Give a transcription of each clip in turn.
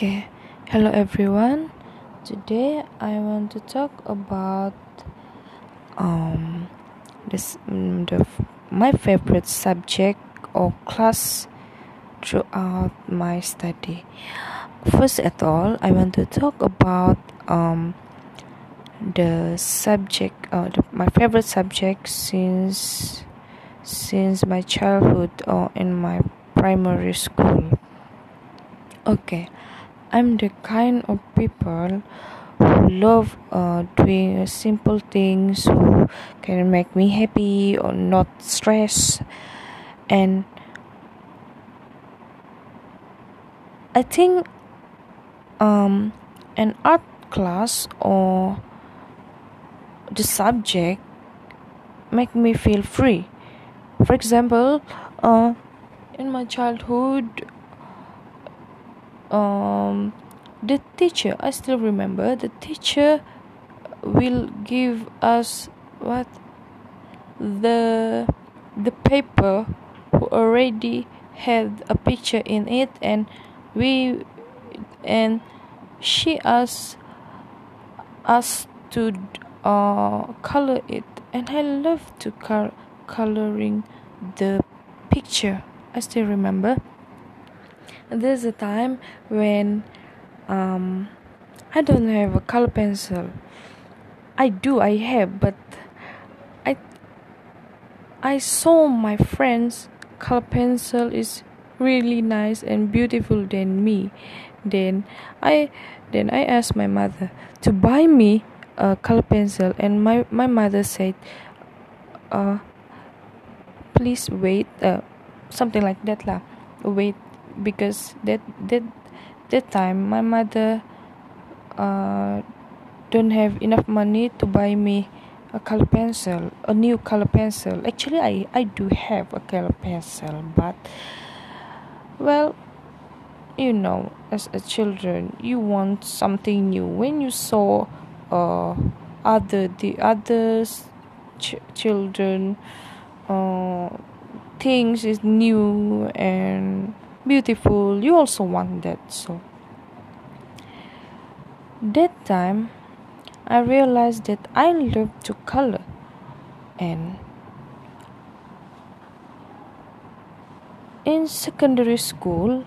Okay, hello everyone. Today I want to talk about um this mm, the my favorite subject or class throughout my study. First at all, I want to talk about um the subject uh, my favorite subject since since my childhood or in my primary school. Okay, I'm the kind of people who love uh, doing simple things who can make me happy or not stress. And I think um, an art class or the subject make me feel free. For example uh, in my childhood um, the teacher i still remember the teacher will give us what the the paper who already had a picture in it and we and she asked us to uh, color it. And i love to color coloring the picture. I still remember there's a time when um, I don't have a color pencil. I do, I have, but I I saw my friends color pencil is really nice and beautiful than me. Then I then I asked my mother to buy me a color pencil and my, my mother said uh please wait uh something like that lah wait because that that that time my mother uh, don't have enough money to buy me a color pencil a new color pencil. Actually i i do have a color pencil but well you know as a children you want something new. When you saw uh other the others ch- children uh things is new and beautiful. You also want that so. That time i realized that i love to color and in secondary school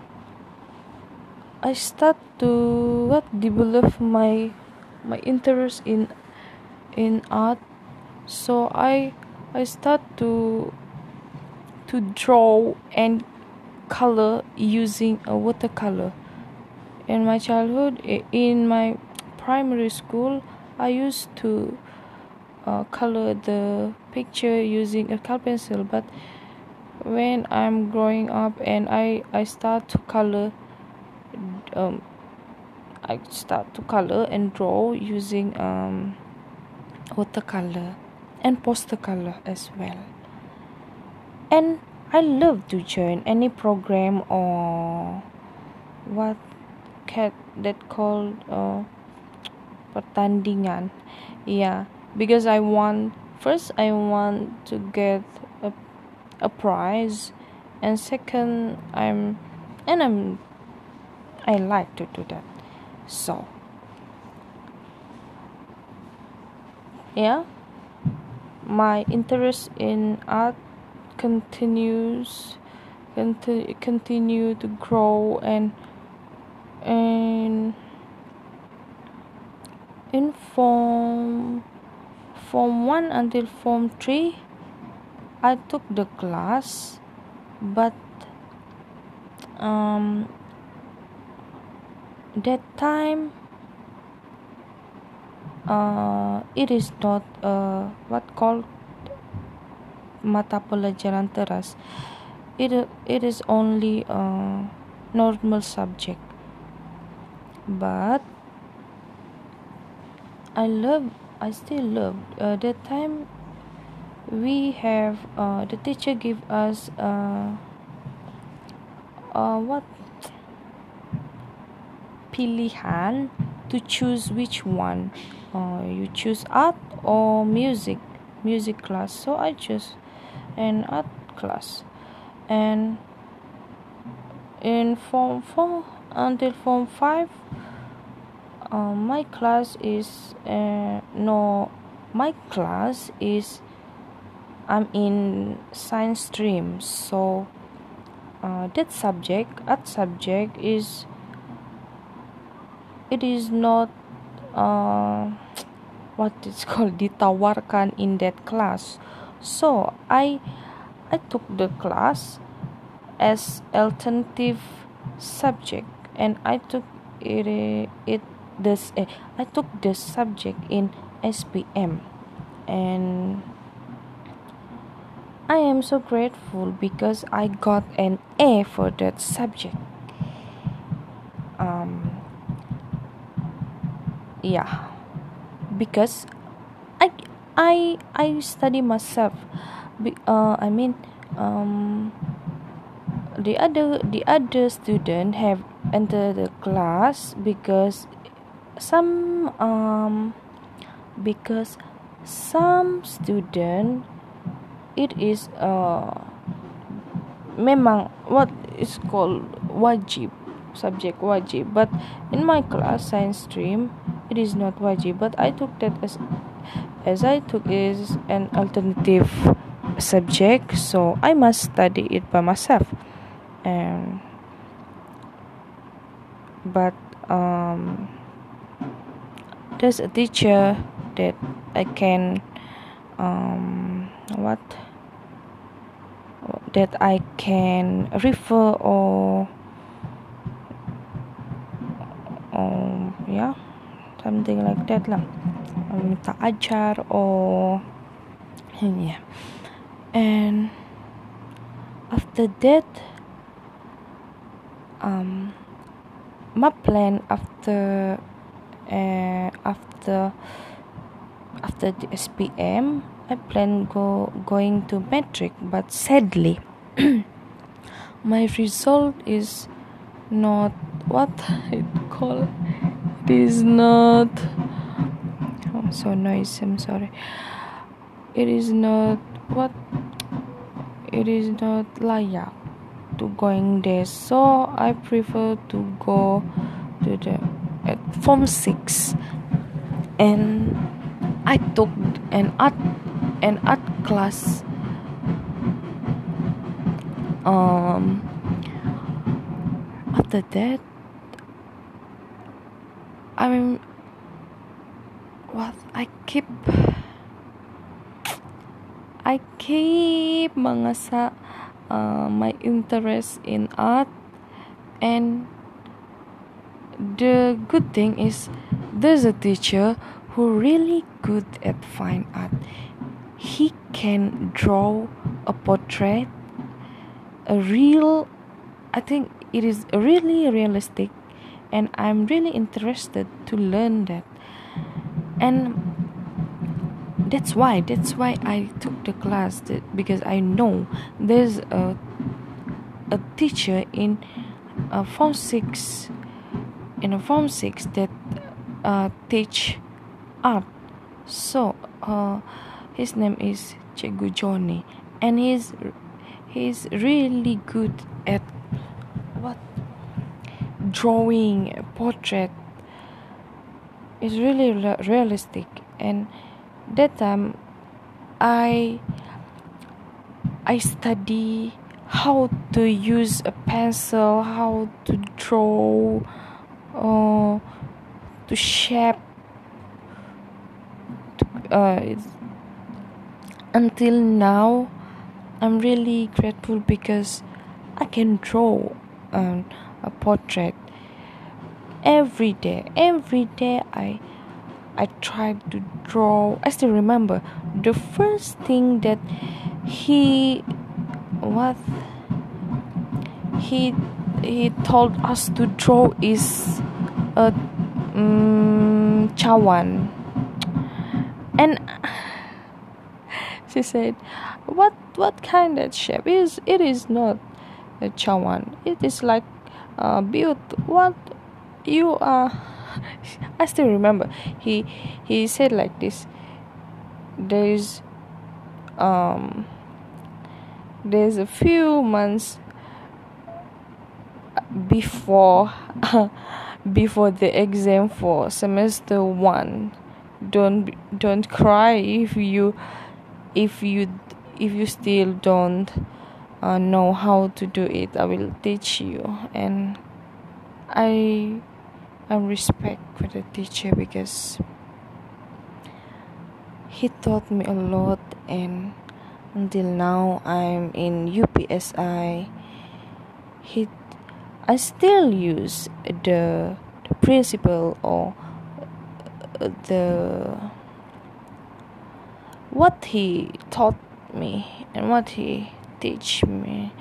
i start to what develop my my interest in in art. So i i start to to draw and color using a watercolor in my childhood in my primary school i used to uh, color the picture using a color pencil. But when i'm growing up and i i start to color um, i start to color and draw using um, watercolor and poster color as well. And I love to join any program or what cat that called uh, pertandingan. Yeah because I want first I want to get a, a prize and second I'm and I'm I like to do that. So yeah my interest in art continues conti- continue to grow and and in form form 1 until form 3 i took the class but um that time uh, it is not uh, what called mata pelajaran teras. It it is only a normal subject. But i love i still love uh, that time we have uh, the teacher give us uh, uh, what? Pilihan to choose which one. Uh, you choose art or music music class. So i choose an art class. And in form 4 until form 5 uh, my class is uh, no my class is i'm in science stream. So uh, that subject that subject is it is not uh, what is called ditawarkan in that class so i i took the class as alternative subject and i took it it this uh, i took this subject in spm and I am so grateful because I got an A for that subject. Um, yeah, because I I study myself. Uh, I mean, um, the other the other student have entered the class because some um because some student it is uh, memang what is called wajib subject wajib but in my class science stream it is not wajib but i took that as as i took is an alternative subject so i must study it by myself. And but um there's a teacher that i can um what? That I can refer or um yeah something like that lah minta ajar or yeah and after that um my plan after uh, after after the SPM I plan go going to metric, but sadly, my result is not what it call. It is not. So noisy. I'm sorry. It is not what. It is not layak to going there. So I prefer to go to the at form six, and I took an art an art class um after that I mean I keep I keep mangasa uh, my interest in art. And the good thing is there's a teacher who really good at fine art. He can draw a portrait a real i think it is really realistic and i'm really interested to learn that and that's why that's why i took the class that, because i know there's a a teacher in a form 6 in a form 6 that uh, teach art. So uh, his name is Cikgu Johnny and he's he's really good at what? Drawing portrait is really realistic. And that time I I study how to use a pencil how to draw uh, to shape uh, until now i'm really grateful because i can draw um, a portrait every day every day i i tried to draw i still remember the first thing that he what he he told us to draw is a um, chawan and she said, "What what kind of shape is it? Is not a chawan. It is like uh, built. What you are." I still remember. He he said like this. There's um there's a few months before before the exam for semester 1 don't don't cry if you if you if you still don't uh, know how to do it i will teach you and i i respect for the teacher because he taught me a lot and until now i'm in upsi he i still use the, the principle or uh, the what he taught me and what he teach me.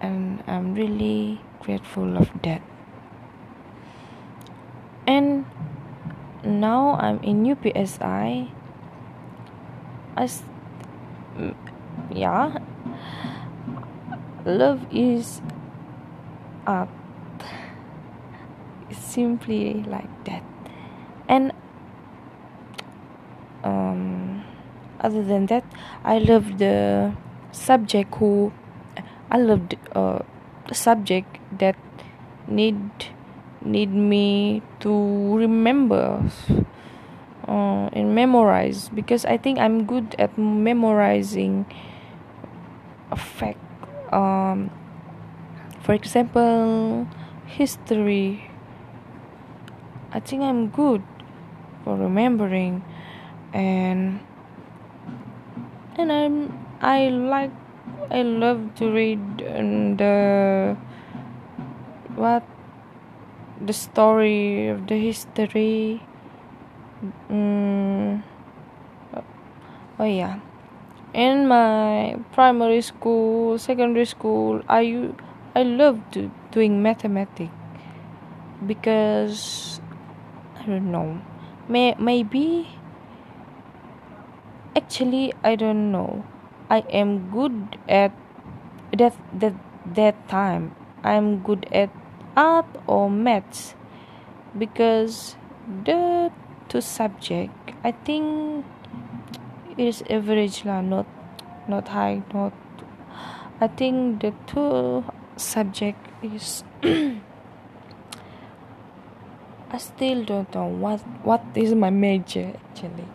And i'm really grateful of that and now i'm in upsi i. Yeah. Love is it's simply like that. And um, other than that i love the subject who i love the, uh, subject that need need me to remember uh, and memorize because i think i'm good at memorizing a fact um, for example history. I think i'm good for remembering and and I'm I like I love to read the what the story of the history. Mm, oh yeah. In my primary school secondary school I I love to doing mathematics because I don't know may maybe actually i don't know. I am good at that that that time. I'm good at art or maths because the two subject i think is average lah not not high not i think the two subject is I still don't know what what is my major actually.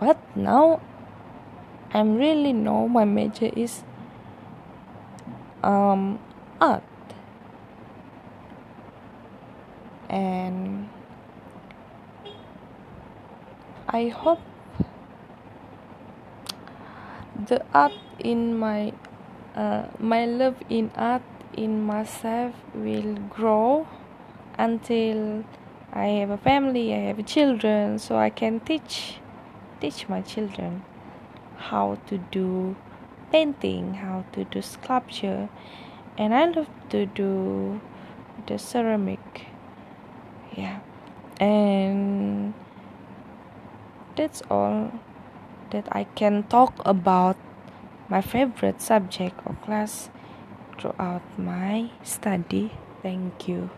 But now I'm really know my major is um art. And I hope the art in my uh, my love in art in myself will grow until I have a family, I have children, so I can teach teach my children how to do painting, how to do sculpture, and I love to do the ceramic. And that's all that I can talk about my favorite subject or class throughout my study. Thank you.